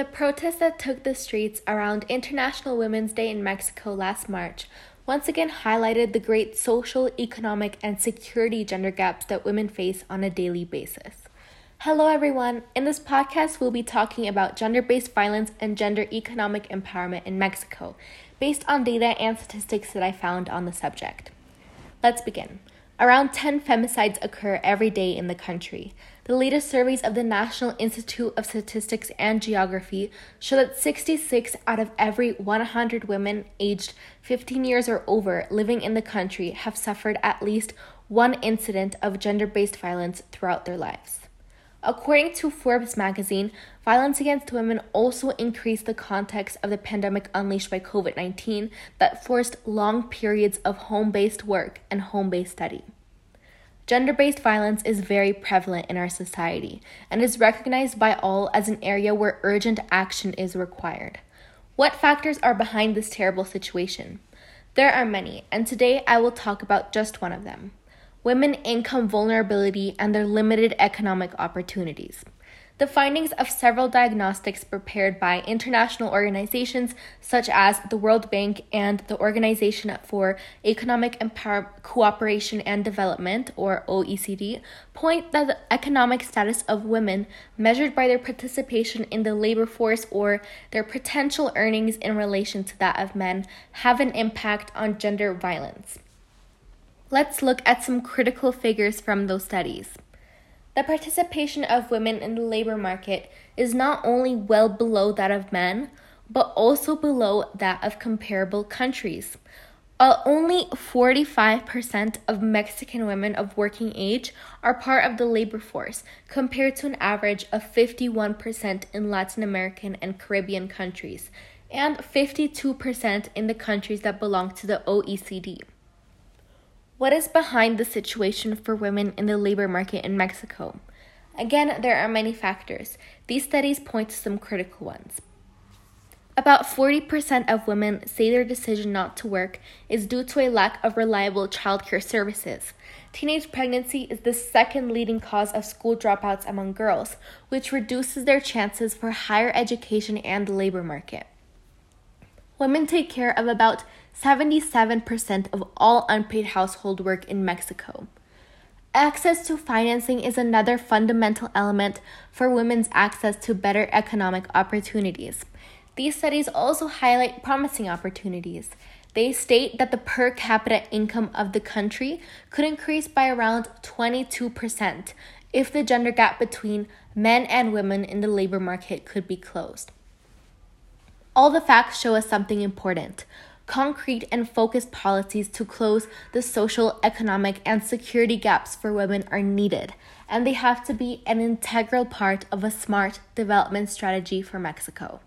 The protests that took the streets around International Women's Day in Mexico last March once again highlighted the great social, economic, and security gender gaps that women face on a daily basis. Hello, everyone. In this podcast, we'll be talking about gender based violence and gender economic empowerment in Mexico, based on data and statistics that I found on the subject. Let's begin. Around 10 femicides occur every day in the country. The latest surveys of the National Institute of Statistics and Geography show that 66 out of every 100 women aged 15 years or over living in the country have suffered at least one incident of gender based violence throughout their lives. According to Forbes magazine, violence against women also increased the context of the pandemic unleashed by COVID 19 that forced long periods of home based work and home based study. Gender based violence is very prevalent in our society and is recognized by all as an area where urgent action is required. What factors are behind this terrible situation? There are many, and today I will talk about just one of them women income vulnerability and their limited economic opportunities. The findings of several diagnostics prepared by international organizations such as the World Bank and the Organization for Economic Empower- Cooperation and Development, or OECD, point that the economic status of women, measured by their participation in the labor force or their potential earnings in relation to that of men, have an impact on gender violence. Let's look at some critical figures from those studies. The participation of women in the labor market is not only well below that of men, but also below that of comparable countries. Uh, only 45% of Mexican women of working age are part of the labor force, compared to an average of 51% in Latin American and Caribbean countries, and 52% in the countries that belong to the OECD. What is behind the situation for women in the labor market in Mexico? Again, there are many factors. These studies point to some critical ones. About 40% of women say their decision not to work is due to a lack of reliable childcare services. Teenage pregnancy is the second leading cause of school dropouts among girls, which reduces their chances for higher education and the labor market. Women take care of about 77% of all unpaid household work in Mexico. Access to financing is another fundamental element for women's access to better economic opportunities. These studies also highlight promising opportunities. They state that the per capita income of the country could increase by around 22% if the gender gap between men and women in the labor market could be closed. All the facts show us something important concrete and focused policies to close the social, economic, and security gaps for women are needed, and they have to be an integral part of a smart development strategy for Mexico.